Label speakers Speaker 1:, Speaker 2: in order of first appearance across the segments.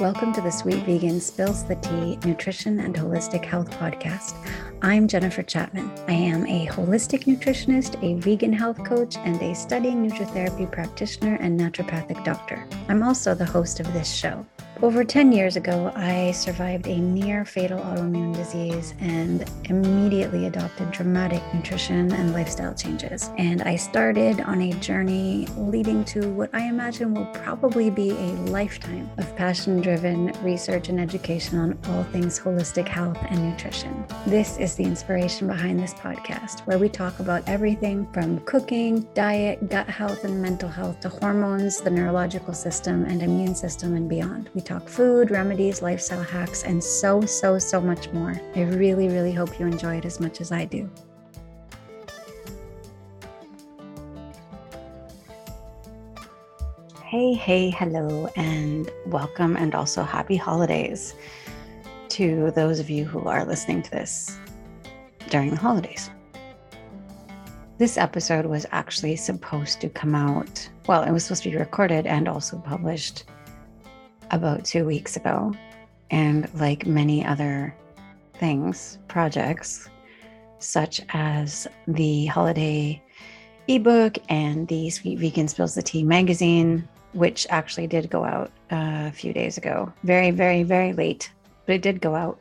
Speaker 1: Welcome to the Sweet Vegan Spills the Tea Nutrition and Holistic Health Podcast. I'm Jennifer Chapman. I am a holistic nutritionist, a vegan health coach, and a studying nutritherapy practitioner and naturopathic doctor. I'm also the host of this show. Over 10 years ago, I survived a near fatal autoimmune disease and immediately adopted dramatic nutrition and lifestyle changes. And I started on a journey leading to what I imagine will probably be a lifetime of passion driven research and education on all things holistic health and nutrition. This is the inspiration behind this podcast, where we talk about everything from cooking, diet, gut health, and mental health to hormones, the neurological system, and immune system, and beyond. We talk food, remedies, lifestyle hacks, and so, so, so much more. I really, really hope you enjoy it as much as I do. Hey, hey, hello, and welcome, and also happy holidays to those of you who are listening to this during the holidays. This episode was actually supposed to come out, well, it was supposed to be recorded and also published about two weeks ago. And like many other things, projects, such as the holiday ebook and the Sweet Vegan Spills the Tea magazine, which actually did go out uh, a few days ago. Very, very, very late, but it did go out.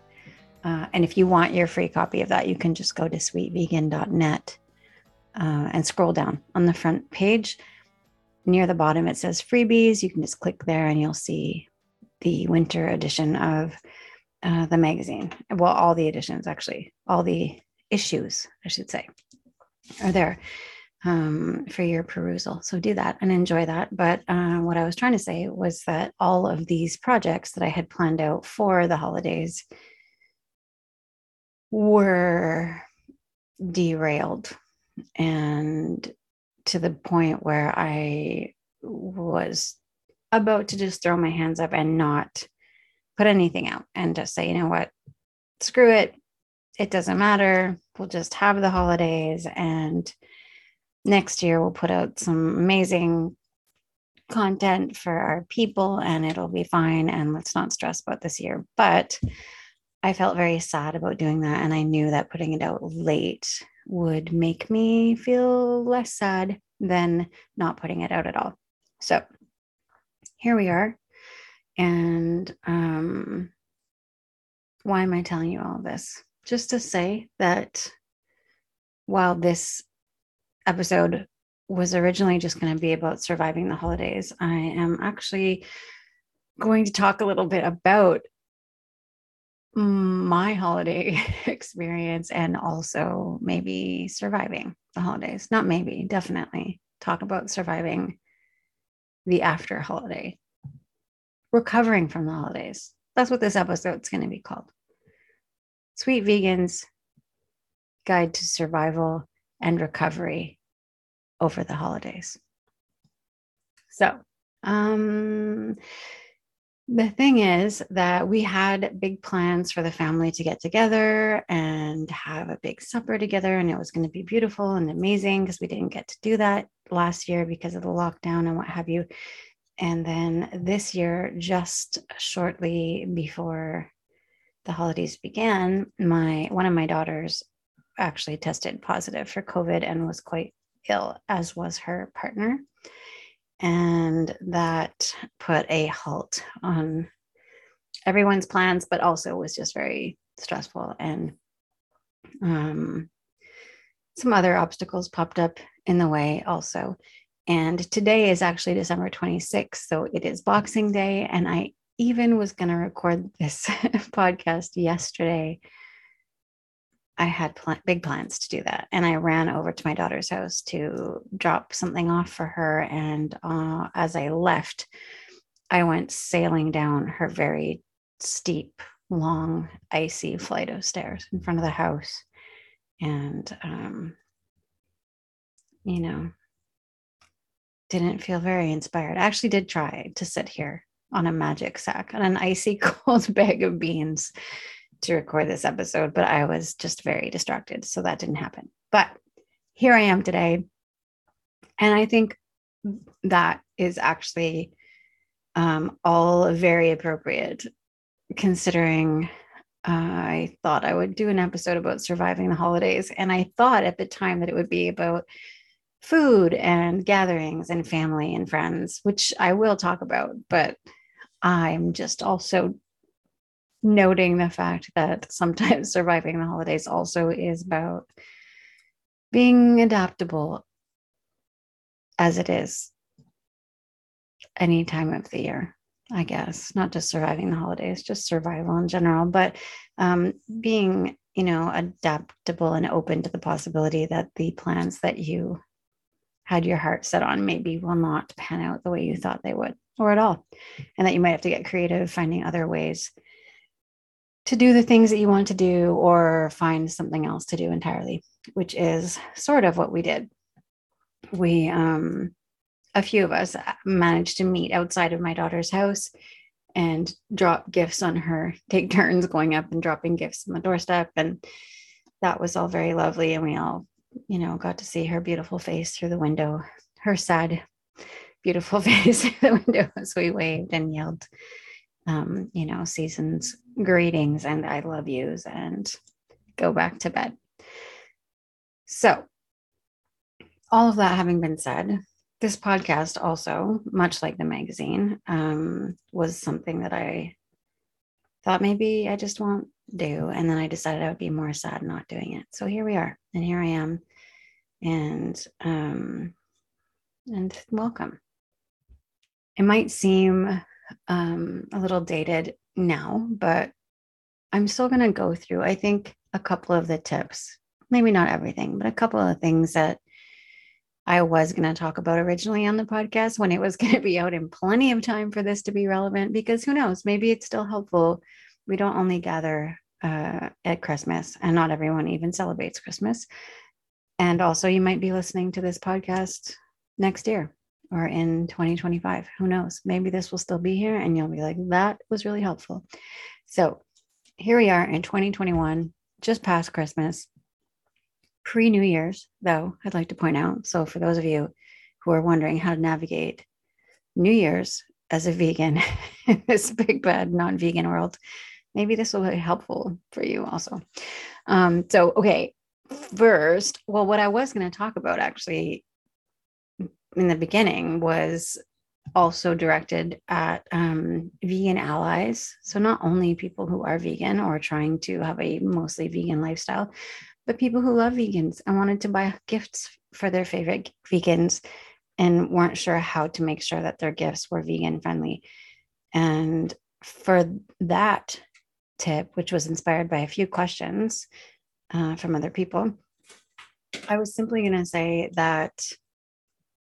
Speaker 1: Uh, and if you want your free copy of that, you can just go to sweetvegan.net uh, and scroll down on the front page. Near the bottom, it says freebies. You can just click there and you'll see the winter edition of uh, the magazine. Well, all the editions, actually, all the issues, I should say, are there um, for your perusal. So do that and enjoy that. But uh, what I was trying to say was that all of these projects that I had planned out for the holidays were derailed and to the point where I was about to just throw my hands up and not put anything out and just say, you know what, screw it. It doesn't matter. We'll just have the holidays and next year we'll put out some amazing content for our people and it'll be fine and let's not stress about this year. But I felt very sad about doing that and I knew that putting it out late would make me feel less sad than not putting it out at all. So here we are. And um, why am I telling you all this? Just to say that while this episode was originally just going to be about surviving the holidays, I am actually going to talk a little bit about my holiday experience and also maybe surviving the holidays. Not maybe, definitely talk about surviving the after holiday, recovering from the holidays. That's what this episode's going to be called. Sweet Vegans Guide to Survival and Recovery over the holidays. So, um, the thing is that we had big plans for the family to get together and have a big supper together, and it was going to be beautiful and amazing because we didn't get to do that last year because of the lockdown and what have you. And then this year, just shortly before the holidays began, my one of my daughters actually tested positive for COVID and was quite ill, as was her partner. And that put a halt on everyone's plans, but also was just very stressful. And um, some other obstacles popped up in the way also. And today is actually December 26th. So it is Boxing Day. And I even was going to record this podcast yesterday. I had pl- big plans to do that. And I ran over to my daughter's house to drop something off for her. And uh, as I left, I went sailing down her very steep, long, icy flight of stairs in front of the house. And um, you know, didn't feel very inspired. I actually did try to sit here on a magic sack on an icy cold bag of beans to record this episode, but I was just very distracted. So that didn't happen. But here I am today. And I think that is actually um, all very appropriate considering I thought I would do an episode about surviving the holidays. And I thought at the time that it would be about food and gatherings and family and friends, which I will talk about. But I'm just also noting the fact that sometimes surviving the holidays also is about being adaptable as it is any time of the year. I guess, not just surviving the holidays, just survival in general, but um, being, you know, adaptable and open to the possibility that the plans that you had your heart set on maybe will not pan out the way you thought they would or at all. And that you might have to get creative, finding other ways to do the things that you want to do or find something else to do entirely, which is sort of what we did. We, um, a few of us managed to meet outside of my daughter's house and drop gifts on her, take turns going up and dropping gifts on the doorstep. And that was all very lovely. And we all, you know, got to see her beautiful face through the window, her sad, beautiful face through the window as we waved and yelled, um, you know, seasons greetings and I love yous and go back to bed. So, all of that having been said, this podcast also, much like the magazine, um, was something that I thought maybe I just won't do. And then I decided I would be more sad not doing it. So here we are. And here I am. And um, and welcome. It might seem um, a little dated now, but I'm still going to go through, I think, a couple of the tips, maybe not everything, but a couple of things that I was going to talk about originally on the podcast when it was going to be out in plenty of time for this to be relevant, because who knows, maybe it's still helpful. We don't only gather uh, at Christmas, and not everyone even celebrates Christmas. And also, you might be listening to this podcast next year or in 2025. Who knows? Maybe this will still be here and you'll be like, that was really helpful. So here we are in 2021, just past Christmas pre New Year's, though, I'd like to point out. So, for those of you who are wondering how to navigate New Year's as a vegan in this big, bad, non vegan world, maybe this will be helpful for you also. Um, so, okay, first, well, what I was going to talk about actually in the beginning was also directed at um, vegan allies. So, not only people who are vegan or trying to have a mostly vegan lifestyle, but people who love vegans and wanted to buy gifts for their favorite vegans and weren't sure how to make sure that their gifts were vegan friendly. And for that tip, which was inspired by a few questions uh, from other people, I was simply going to say that,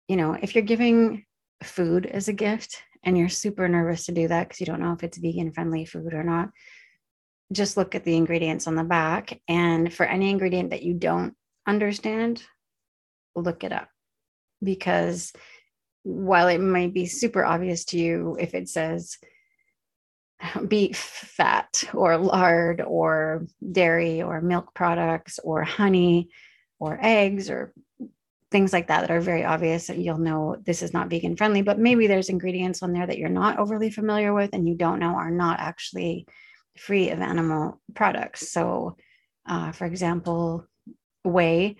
Speaker 1: you know, if you're giving food as a gift and you're super nervous to do that because you don't know if it's vegan friendly food or not, just look at the ingredients on the back. And for any ingredient that you don't understand, look it up. Because while it might be super obvious to you if it says beef fat or lard or dairy or milk products or honey or eggs or things like that that are very obvious you'll know this is not vegan friendly but maybe there's ingredients on there that you're not overly familiar with and you don't know are not actually free of animal products. So, uh, for example, whey,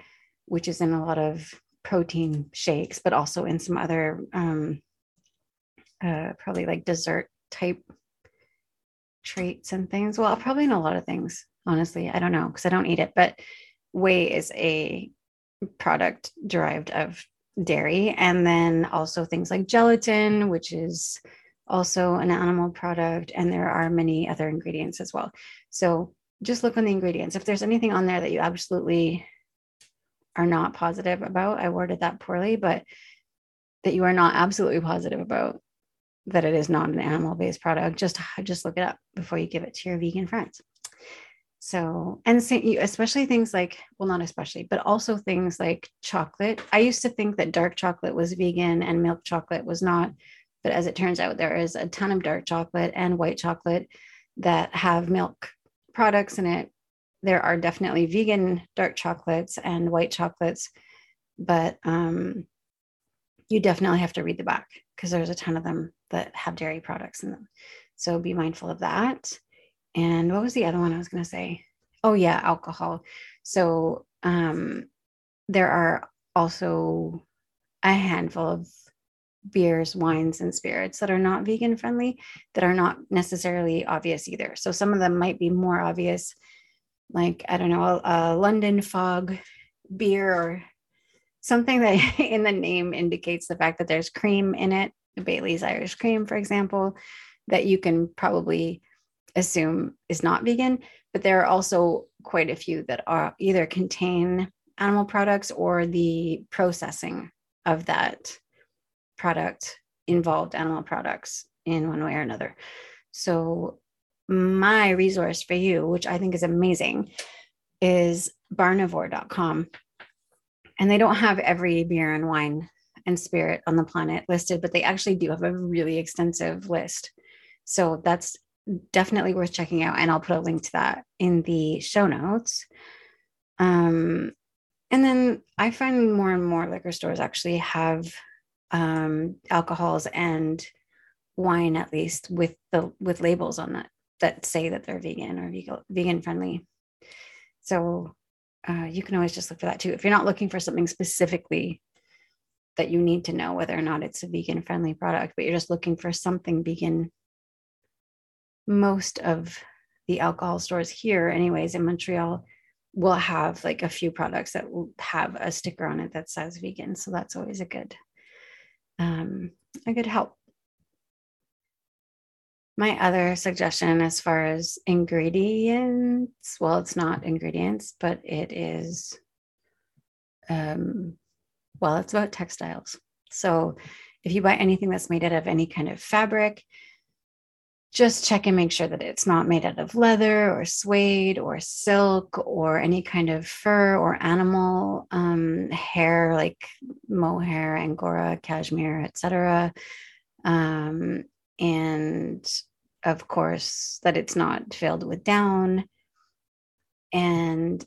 Speaker 1: which is in a lot of protein shakes, but also in some other um, uh, probably like dessert type treats and things. Well, probably in a lot of things, honestly. I don't know because I don't eat it, but whey is a product derived of dairy. And then also things like gelatin, which is also an animal product, and there are many other ingredients as well. So just look on the ingredients. If there's anything on there that you absolutely are not positive about, I worded that poorly, but that you are not absolutely positive about that it is not an animal based product, just just look it up before you give it to your vegan friends. So, and especially things like, well, not especially, but also things like chocolate. I used to think that dark chocolate was vegan and milk chocolate was not. But as it turns out, there is a ton of dark chocolate and white chocolate that have milk products in it. There are definitely vegan dark chocolates and white chocolates, but um, you definitely have to read the back because there's a ton of them that have dairy products in them. So be mindful of that. And what was the other one I was going to say? Oh, yeah, alcohol. So um, there are also a handful of beers, wines, and spirits that are not vegan friendly that are not necessarily obvious either. So some of them might be more obvious, like, I don't know, a, a London fog beer or something that in the name indicates the fact that there's cream in it, Bailey's Irish cream, for example, that you can probably assume is not vegan. But there are also quite a few that are either contain animal products or the processing of that product involved animal products in one way or another. So, my resource for you, which I think is amazing, is barnivore.com. And they don't have every beer and wine and spirit on the planet listed, but they actually do have a really extensive list. So, that's definitely worth checking out. And I'll put a link to that in the show notes. Um, and then I find more and more liquor stores actually have um, alcohols and wine, at least with the with labels on that that say that they're vegan or vegan, friendly. So uh, you can always just look for that too. If you're not looking for something specifically that you need to know whether or not it's a vegan friendly product, but you're just looking for something vegan, most of the alcohol stores here, anyways, in Montreal, will have like a few products that will have a sticker on it that says vegan. So that's always a good um, a good help. My other suggestion, as far as ingredients, well, it's not ingredients, but it is, um, well, it's about textiles. So if you buy anything that's made out of any kind of fabric, just check and make sure that it's not made out of leather or suede or silk or any kind of fur or animal um, hair like mohair, angora, cashmere, etc. Um, and of course, that it's not filled with down. And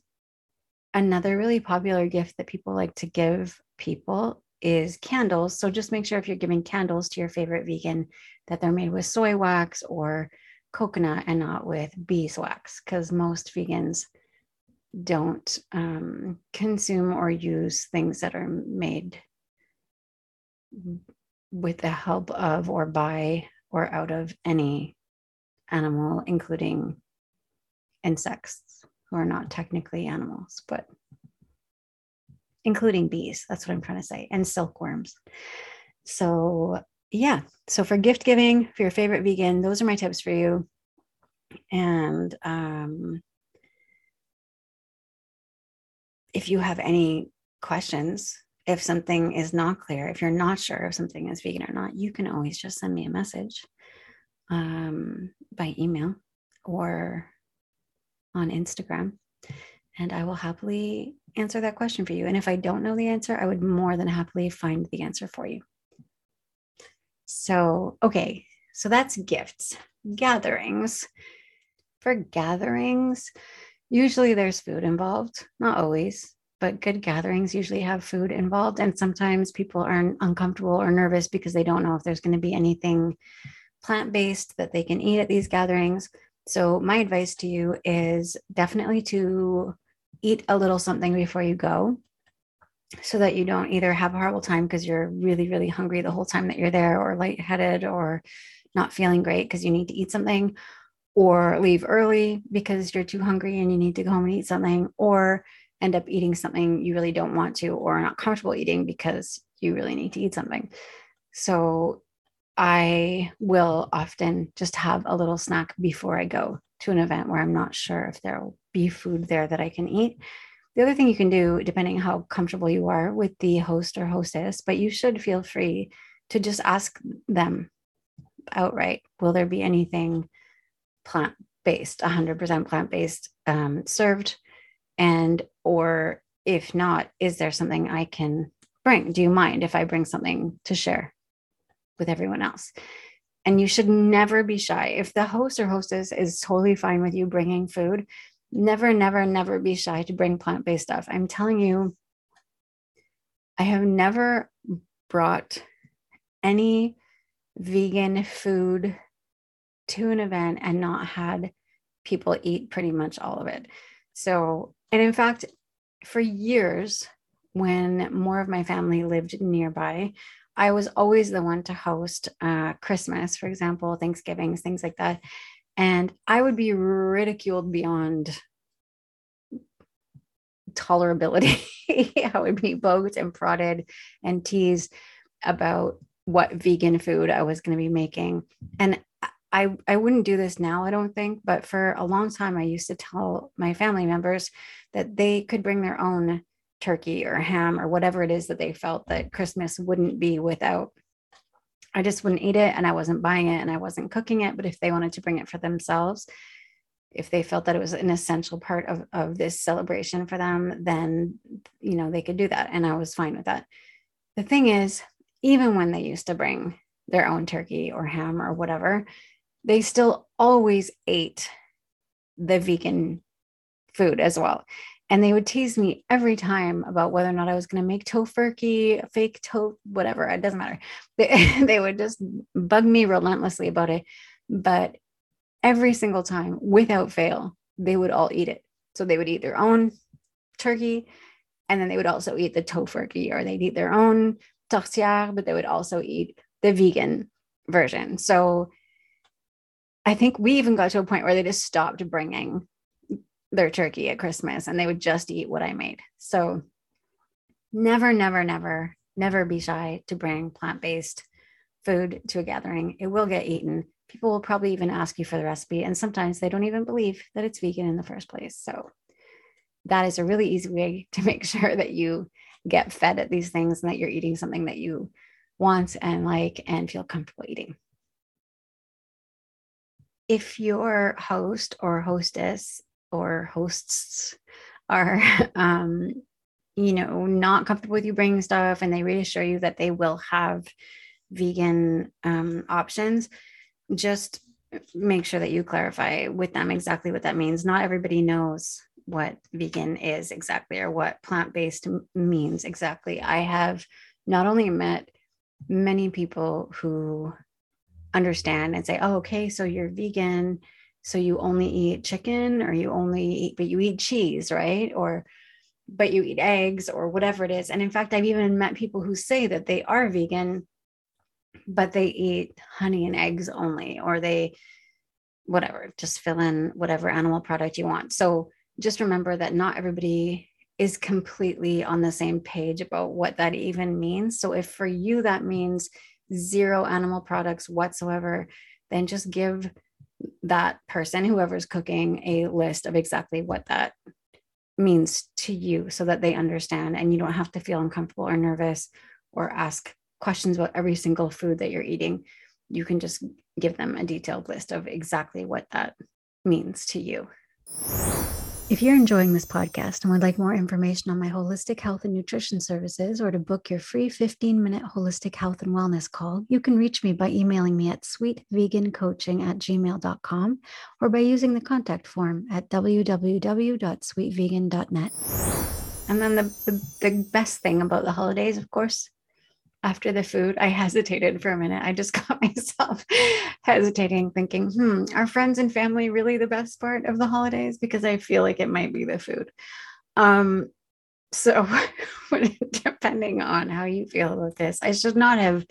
Speaker 1: another really popular gift that people like to give people is candles. So just make sure if you're giving candles to your favorite vegan that they're made with soy wax or coconut and not with beeswax, because most vegans don't um, consume or use things that are made with the help of or by or out of any animal, including insects who are not technically animals, but including bees. That's what I'm trying to say, and silkworms. So, yeah. So, for gift giving, for your favorite vegan, those are my tips for you. And um, if you have any questions, if something is not clear, if you're not sure if something is vegan or not, you can always just send me a message um, by email or on Instagram and I will happily answer that question for you. And if I don't know the answer, I would more than happily find the answer for you. So, okay, so that's gifts, gatherings. For gatherings, usually there's food involved, not always, but good gatherings usually have food involved. And sometimes people are uncomfortable or nervous because they don't know if there's going to be anything plant based that they can eat at these gatherings. So, my advice to you is definitely to eat a little something before you go so that you don't either have a horrible time because you're really, really hungry the whole time that you're there, or lightheaded, or not feeling great because you need to eat something, or leave early because you're too hungry and you need to go home and eat something, or end up eating something you really don't want to or not comfortable eating because you really need to eat something. So I will often just have a little snack before I go to an event where I'm not sure if there be food there that I can eat. The other thing you can do, depending how comfortable you are with the host or hostess, but you should feel free to just ask them outright Will there be anything plant based, 100% plant based um, served? And, or if not, is there something I can bring? Do you mind if I bring something to share with everyone else? And you should never be shy. If the host or hostess is totally fine with you bringing food, never, never, never be shy to bring plant based stuff. I'm telling you, I have never brought any vegan food to an event and not had people eat pretty much all of it. So, and in fact, for years, when more of my family lived nearby, I was always the one to host uh, Christmas, for example, Thanksgivings, things like that. And I would be ridiculed beyond tolerability. I would be poked and prodded and teased about what vegan food I was going to be making. And I, I wouldn't do this now, I don't think, but for a long time, I used to tell my family members that they could bring their own turkey or ham or whatever it is that they felt that Christmas wouldn't be without. I just wouldn't eat it and I wasn't buying it and I wasn't cooking it. But if they wanted to bring it for themselves, if they felt that it was an essential part of, of this celebration for them, then, you know, they could do that. And I was fine with that. The thing is, even when they used to bring their own turkey or ham or whatever, they still always ate the vegan food as well. And they would tease me every time about whether or not I was going to make tofurkey, fake to, whatever. It doesn't matter. They, they would just bug me relentlessly about it. But every single time, without fail, they would all eat it. So they would eat their own turkey, and then they would also eat the tofurkey, or they'd eat their own tourtière, but they would also eat the vegan version. So I think we even got to a point where they just stopped bringing their turkey at Christmas and they would just eat what I made. So never, never, never, never be shy to bring plant based food to a gathering. It will get eaten. People will probably even ask you for the recipe, and sometimes they don't even believe that it's vegan in the first place. So that is a really easy way to make sure that you get fed at these things and that you're eating something that you want and like and feel comfortable eating. If your host or hostess or hosts are um, you know not comfortable with you bringing stuff and they reassure you that they will have vegan um, options just make sure that you clarify with them exactly what that means. Not everybody knows what vegan is exactly or what plant-based means exactly. I have not only met many people who understand and say oh okay so you're vegan so you only eat chicken or you only eat but you eat cheese right? Or but you eat eggs or whatever it is. And in fact i've even met people who say that they are vegan but they eat honey and eggs only or they whatever just fill in whatever animal product you want. So just remember that not everybody is completely on the same page about what that even means. So if for you that means zero animal products whatsoever then just give that person, whoever's cooking, a list of exactly what that means to you so that they understand and you don't have to feel uncomfortable or nervous or ask questions about every single food that you're eating. You can just give them a detailed list of exactly what that means to you. If you're enjoying this podcast and would like more information on my holistic health and nutrition services or to book your free 15 minute holistic health and wellness call, you can reach me by emailing me at sweetvegancoaching at gmail.com or by using the contact form at www.sweetvegan.net. And then the, the, the best thing about the holidays, of course, after the food, I hesitated for a minute. I just caught myself hesitating, thinking, hmm, are friends and family really the best part of the holidays? Because I feel like it might be the food. Um, so, depending on how you feel about this, I should not have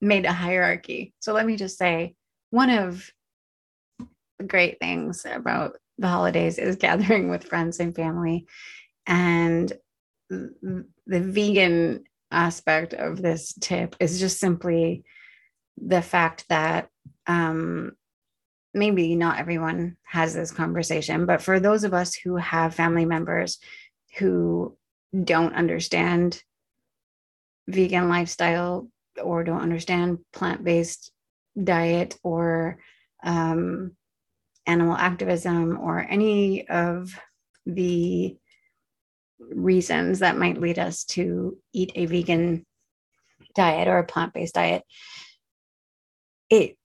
Speaker 1: made a hierarchy. So, let me just say one of the great things about the holidays is gathering with friends and family. And the vegan aspect of this tip is just simply the fact that um, maybe not everyone has this conversation, but for those of us who have family members who don't understand vegan lifestyle or don't understand plant-based diet or um, animal activism or any of the reasons that might lead us to eat a vegan diet or a plant-based diet it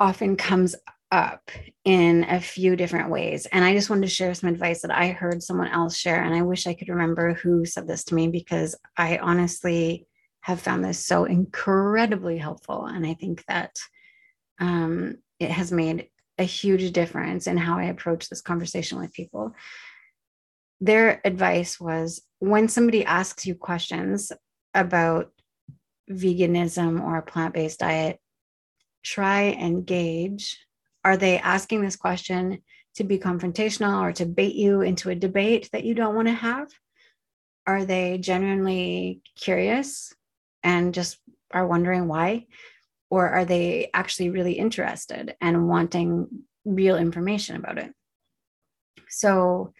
Speaker 1: often comes up in a few different ways and i just wanted to share some advice that i heard someone else share and i wish i could remember who said this to me because i honestly have found this so incredibly helpful. And I think that um, it has made a huge difference in how I approach this conversation with people. Their advice was when somebody asks you questions about veganism or a plant based diet, try and gauge are they asking this question to be confrontational or to bait you into a debate that you don't want to have? Are they genuinely curious and just are wondering why? Or are they actually really interested and wanting real information about it? So,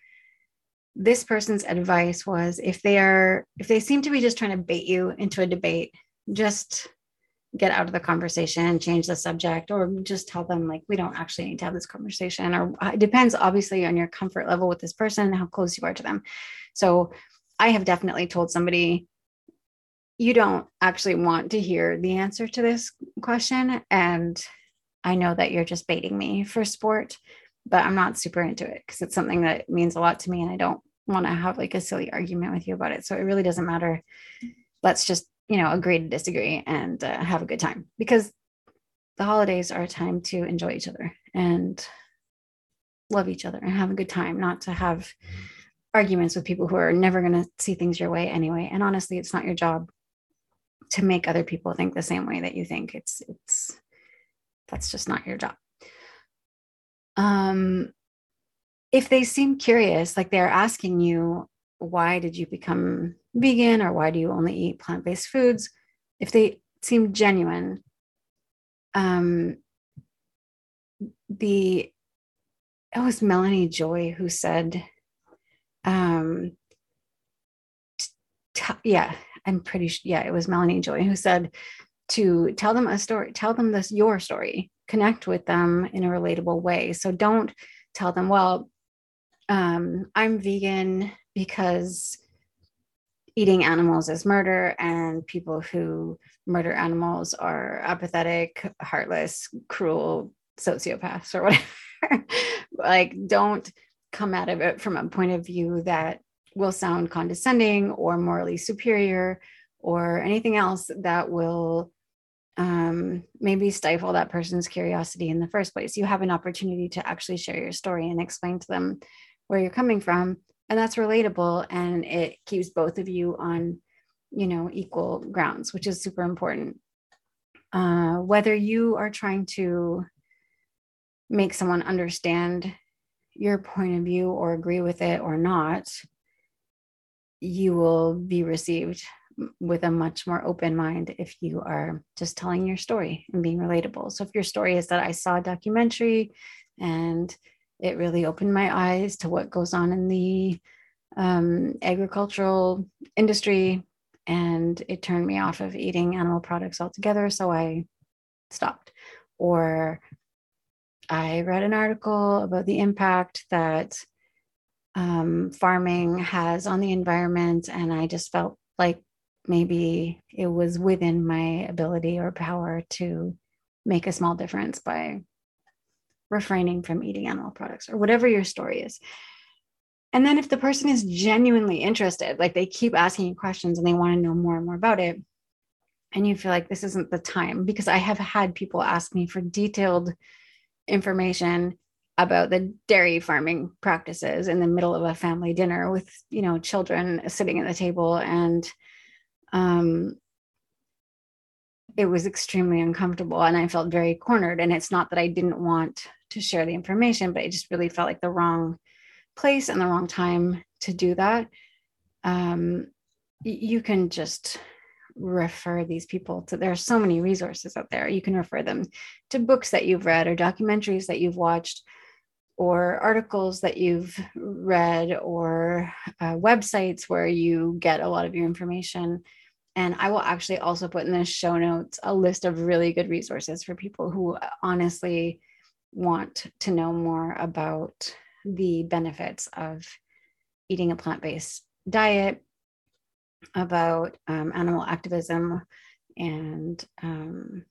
Speaker 1: this person's advice was if they are, if they seem to be just trying to bait you into a debate, just get out of the conversation, change the subject, or just tell them, like, we don't actually need to have this conversation. Or uh, it depends, obviously, on your comfort level with this person, how close you are to them. So, I have definitely told somebody, you don't actually want to hear the answer to this question. And I know that you're just baiting me for sport, but I'm not super into it because it's something that means a lot to me. And I don't want to have like a silly argument with you about it. So it really doesn't matter. Let's just, you know, agree to disagree and uh, have a good time because the holidays are a time to enjoy each other and love each other and have a good time, not to have arguments with people who are never going to see things your way anyway. And honestly, it's not your job to make other people think the same way that you think. It's it's that's just not your job. Um if they seem curious, like they're asking you, why did you become vegan or why do you only eat plant-based foods? If they seem genuine, um the it was Melanie Joy who said um, t- yeah, I'm pretty sure. Yeah, it was Melanie Joy who said to tell them a story, tell them this your story, connect with them in a relatable way. So don't tell them, well, um, I'm vegan because eating animals is murder, and people who murder animals are apathetic, heartless, cruel sociopaths or whatever. like, don't come out of it from a point of view that will sound condescending or morally superior or anything else that will um, maybe stifle that person's curiosity in the first place. You have an opportunity to actually share your story and explain to them where you're coming from. And that's relatable and it keeps both of you on, you know, equal grounds, which is super important. Uh, whether you are trying to make someone understand your point of view or agree with it or not, you will be received with a much more open mind if you are just telling your story and being relatable. So, if your story is that I saw a documentary and it really opened my eyes to what goes on in the um, agricultural industry, and it turned me off of eating animal products altogether. So, I stopped. Or I read an article about the impact that um, farming has on the environment, and I just felt like maybe it was within my ability or power to make a small difference by refraining from eating animal products or whatever your story is. And then if the person is genuinely interested, like they keep asking you questions and they want to know more and more about it, and you feel like this isn't the time, because I have had people ask me for detailed information about the dairy farming practices in the middle of a family dinner with you know children sitting at the table and um it was extremely uncomfortable and i felt very cornered. And it's not that i didn't want to share the information but it just really felt like the wrong place and the wrong time to do that. Um you can just refer these people to there are so many resources out there. You can refer them to books that you've read or documentaries that you've watched or articles that you've read or uh, websites where you get a lot of your information and i will actually also put in the show notes a list of really good resources for people who honestly want to know more about the benefits of eating a plant-based diet about um, animal activism and um,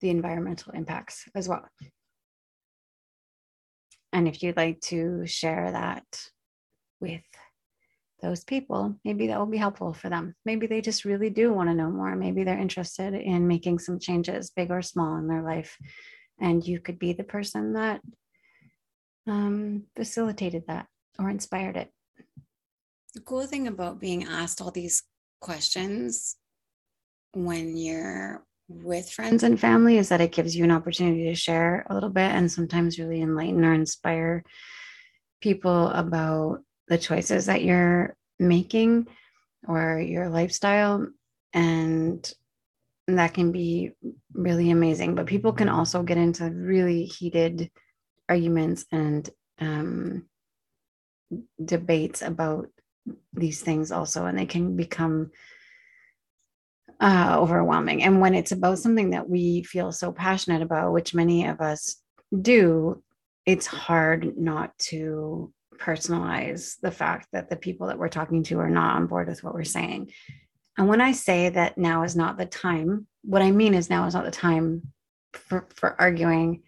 Speaker 1: the environmental impacts as well. And if you'd like to share that with those people, maybe that will be helpful for them. Maybe they just really do want to know more. Maybe they're interested in making some changes, big or small, in their life. And you could be the person that um, facilitated that or inspired it. The cool thing about being asked all these questions when you're with friends and family is that it gives you an opportunity to share a little bit and sometimes really enlighten or inspire people about the choices that you're making or your lifestyle and that can be really amazing. But people can also get into really heated arguments and um, debates about these things also and they can become uh, overwhelming. And when it's about something that we feel so passionate about which many of us do it's hard not to personalize the fact that the people that we're talking to are not on board with what we're saying. And when I say that now is not the time, what I mean is now is not the time for, for arguing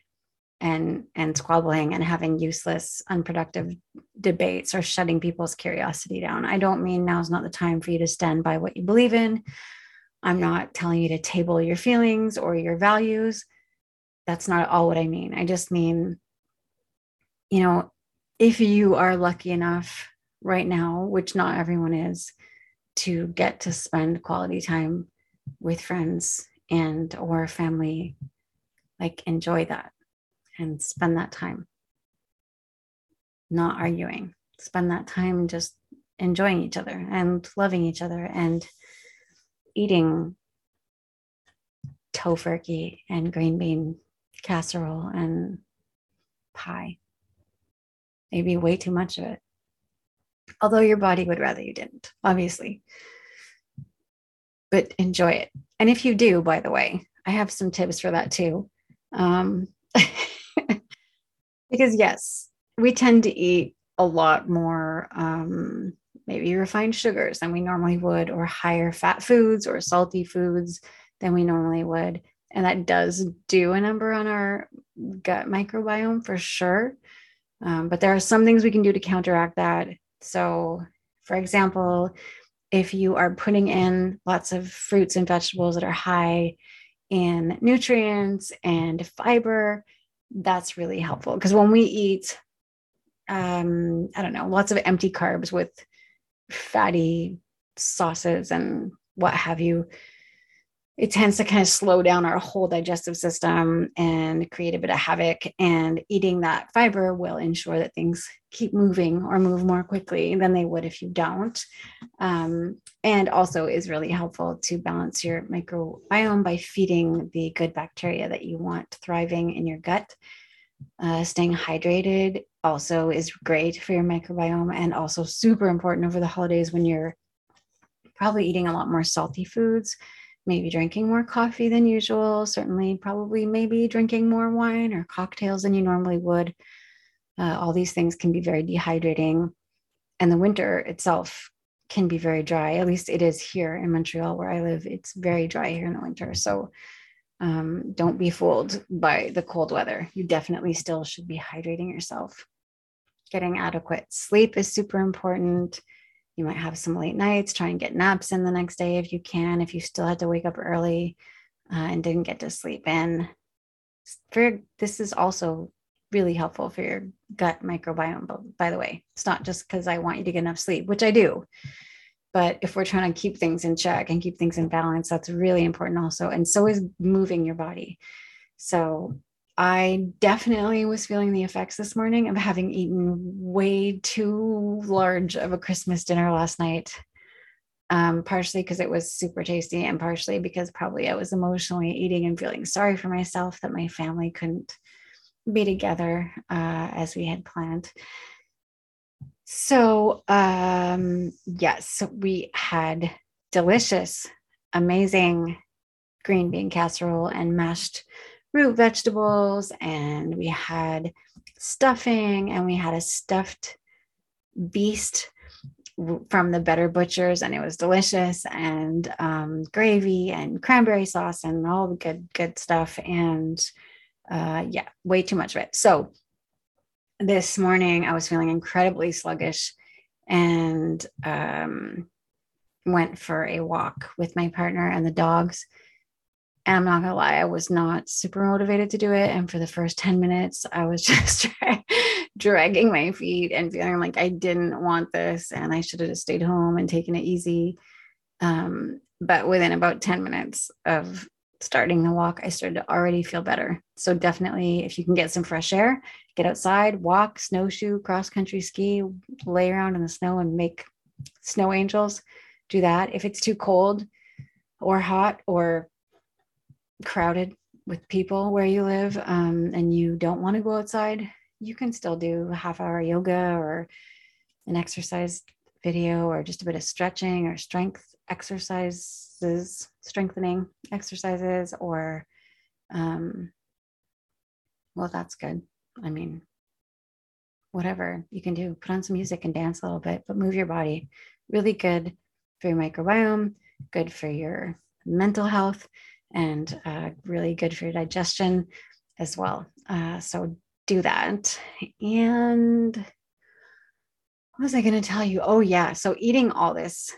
Speaker 1: and and squabbling and having useless unproductive debates or shutting people's curiosity down. I don't mean now is not the time for you to stand by what you believe in. I'm not telling you to table your feelings or your values. That's not all what i mean. I just mean you know if you are lucky enough right now, which not everyone is, to get to spend quality time with friends and or family, like enjoy that and spend that time not arguing. Spend that time just enjoying each other and loving each other and eating tofurkey and green bean casserole and pie maybe way too much of it. Although your body would rather you didn't, obviously. But enjoy it. And if you do, by the way, I have some tips for that too. Um, because, yes, we tend to eat a lot more um, maybe refined sugars than we normally would, or higher fat foods or salty foods than we normally would. And that does do a number on our gut microbiome for sure. Um, but there are some things we can do to counteract that. So, for example, if you are putting in lots of fruits and vegetables that are high in nutrients and fiber, that's really helpful. Because when we eat, um, I don't know, lots of empty carbs with fatty sauces and what have you, it tends to kind of slow down our whole digestive system and create a bit of havoc. And eating that fiber will ensure that things keep moving or move more quickly than they would if you don't. Um, and also is really helpful to balance your microbiome by feeding the good bacteria that you want thriving in your gut. Uh, staying hydrated also is great for your microbiome and also super important over the holidays when you're probably eating a lot more salty foods maybe drinking more coffee than usual, certainly, probably, maybe drinking more wine or cocktails than you normally would. Uh, all these things can be very dehydrating. And the winter itself can be very dry. At least it is here in Montreal where I live. It's very dry here in the winter. So um, don't be fooled by the cold weather. You definitely still should be hydrating yourself. Getting adequate sleep is super important you might have some late nights try and get naps in the next day if you can if you still had to wake up early uh, and didn't get to sleep in. For this is also really helpful for your gut microbiome by the way. It's not just because i want you to get enough sleep which i do. But if we're trying to keep things in check and keep things in balance that's really important also and so is moving your body. So I definitely was feeling the effects this morning of having eaten way too large of a Christmas dinner last night. Um, partially because it was super tasty, and partially because probably I was emotionally eating and feeling sorry for myself that my family couldn't be together uh, as we had planned. So, um, yes, we had delicious, amazing green bean casserole and mashed root vegetables and we had stuffing and we had a stuffed beast from the better butchers and it was delicious and um, gravy and cranberry sauce and all the good good stuff and uh, yeah way too much of it so this morning i was feeling incredibly sluggish and um, went for a walk with my partner and the dogs. And I'm not gonna lie, I was not super motivated to do it. And for the first 10 minutes, I was just dragging my feet and feeling like I didn't want this and I should have just stayed home and taken it easy. Um, but within about 10 minutes of starting the walk, I started to already feel better. So definitely, if you can get some fresh air, get outside, walk, snowshoe, cross country ski, lay around in the snow and make snow angels. Do that. If it's too cold or hot or crowded with people where you live um, and you don't want to go outside, you can still do a half hour yoga or an exercise video or just a bit of stretching or strength exercises, strengthening exercises, or, um, well, that's good. I mean, whatever you can do, put on some music and dance a little bit, but move your body. Really good for your microbiome, good for your mental health, and uh, really good for your digestion as well. Uh, so do that. And what was I going to tell you? Oh, yeah. So eating all this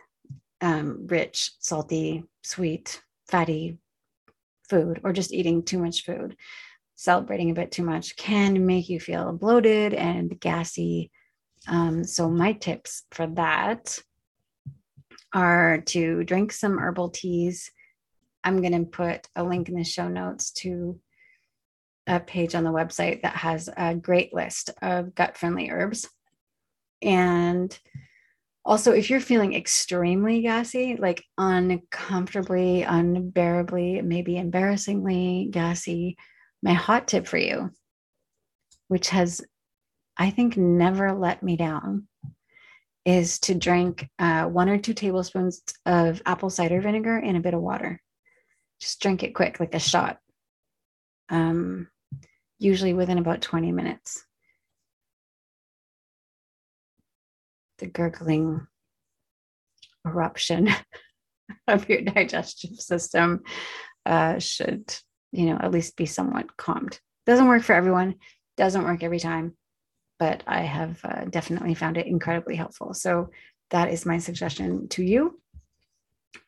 Speaker 1: um, rich, salty, sweet, fatty food, or just eating too much food, celebrating a bit too much, can make you feel bloated and gassy. Um, so, my tips for that are to drink some herbal teas. I'm going to put a link in the show notes to a page on the website that has a great list of gut friendly herbs. And also, if you're feeling extremely gassy, like uncomfortably, unbearably, maybe embarrassingly gassy, my hot tip for you, which has, I think, never let me down, is to drink uh, one or two tablespoons of apple cider vinegar in a bit of water. Just drink it quick, like a shot. Um, usually within about 20 minutes. The gurgling eruption of your digestive system uh, should, you know, at least be somewhat calmed. Doesn't work for everyone, doesn't work every time, but I have uh, definitely found it incredibly helpful. So that is my suggestion to you.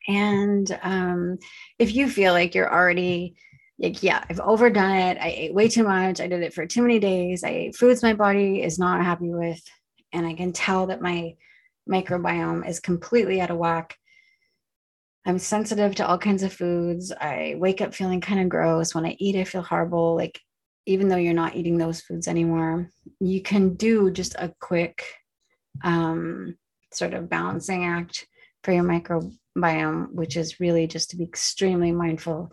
Speaker 1: And um, if you feel like you're already like, yeah, I've overdone it. I ate way too much. I did it for too many days. I ate foods my body is not happy with. And I can tell that my microbiome is completely out of whack. I'm sensitive to all kinds of foods. I wake up feeling kind of gross. When I eat, I feel horrible. Like, even though you're not eating those foods anymore, you can do just a quick um, sort of balancing act for your microbiome, which is really just to be extremely mindful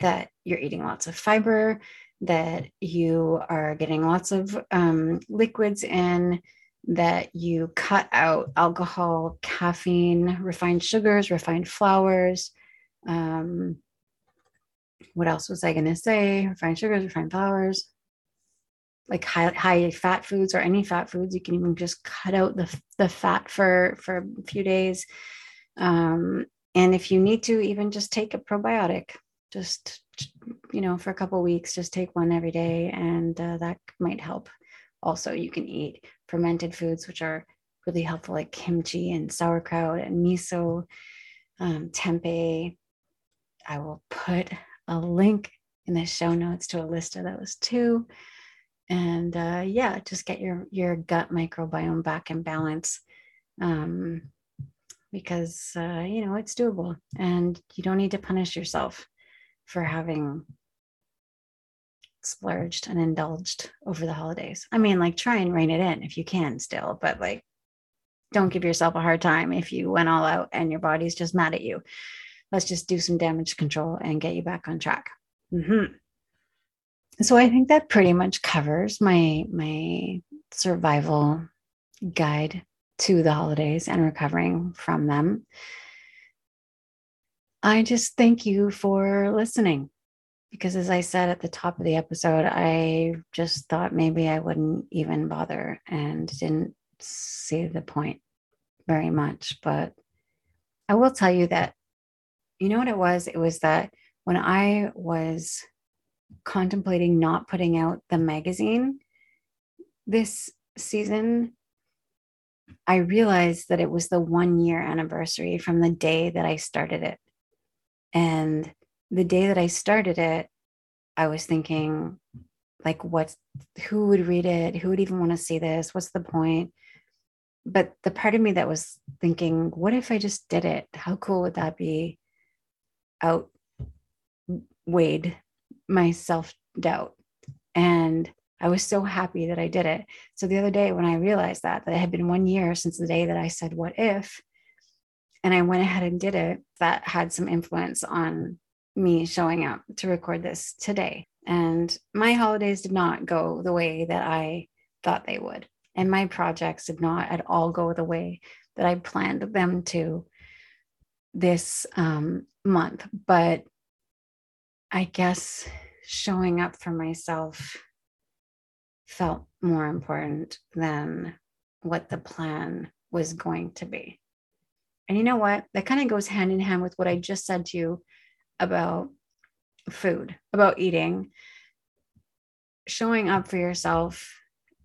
Speaker 1: that you're eating lots of fiber, that you are getting lots of um, liquids in, that you cut out alcohol, caffeine, refined sugars, refined flours. Um, what else was I going to say? Refined sugars, refined flours, like high, high fat foods or any fat foods. You can even just cut out the, the fat for, for a few days. Um, and if you need to, even just take a probiotic just you know for a couple weeks just take one every day and uh, that might help. Also you can eat fermented foods which are really helpful like kimchi and sauerkraut and miso um, tempeh. I will put a link in the show notes to a list of those too. And uh, yeah just get your your gut microbiome back in balance. Um, because uh, you know it's doable and you don't need to punish yourself for having splurged and indulged over the holidays. I mean, like, try and rein it in if you can still, but like, don't give yourself a hard time if you went all out and your body's just mad at you. Let's just do some damage control and get you back on track. Mm-hmm. So I think that pretty much covers my my survival guide to the holidays and recovering from them. I just thank you for listening. Because as I said at the top of the episode, I just thought maybe I wouldn't even bother and didn't see the point very much. But I will tell you that, you know what it was? It was that when I was contemplating not putting out the magazine this season, I realized that it was the one year anniversary from the day that I started it. And the day that I started it, I was thinking, like, what, who would read it? Who would even want to see this? What's the point? But the part of me that was thinking, what if I just did it? How cool would that be? Outweighed my self doubt. And I was so happy that I did it. So the other day when I realized that that it had been one year since the day that I said what if and I went ahead and did it, that had some influence on me showing up to record this today. And my holidays did not go the way that I thought they would. And my projects did not at all go the way that I planned them to this um, month. But I guess showing up for myself felt more important than what the plan was going to be. And you know what? That kind of goes hand in hand with what I just said to you about food, about eating, showing up for yourself.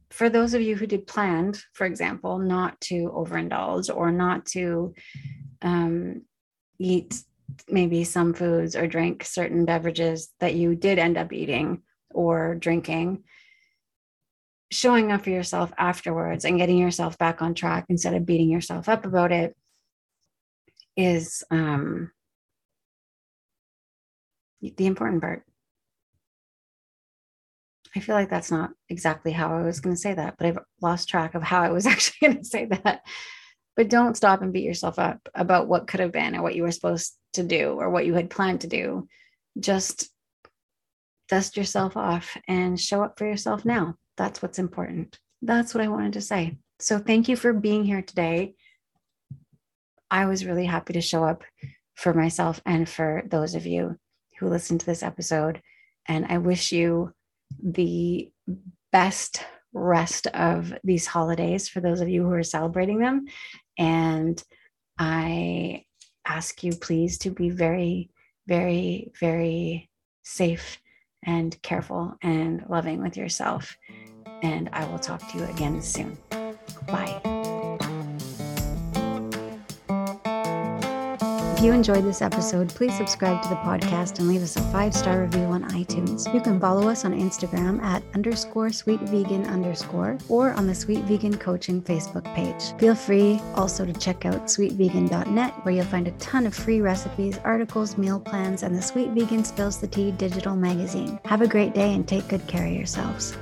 Speaker 1: For those of you who did planned, for example, not to overindulge or not to um, eat maybe some foods or drink certain beverages that you did end up eating or drinking, showing up for yourself afterwards and getting yourself back on track instead of beating yourself up about it is um, the important part. I feel like that's not exactly how I was going to say that, but I've lost track of how I was actually going to say that. But don't stop and beat yourself up about what could have been or what you were supposed to do or what you had planned to do. Just dust yourself off and show up for yourself now. That's what's important. That's what I wanted to say. So thank you for being here today. I was really happy to show up for myself and for those of you who listened to this episode. And I wish you the best rest of these holidays for those of you who are celebrating them. And I ask you, please, to be very, very, very safe and careful and loving with yourself. And I will talk to you again soon. Bye. If you enjoyed this episode, please subscribe to the podcast and leave us a five star review on iTunes. You can follow us on Instagram at underscore sweet vegan underscore or on the Sweet Vegan Coaching Facebook page. Feel free also to check out sweetvegan.net where you'll find a ton of free recipes, articles, meal plans, and the Sweet Vegan Spills the Tea digital magazine. Have a great day and take good care of yourselves.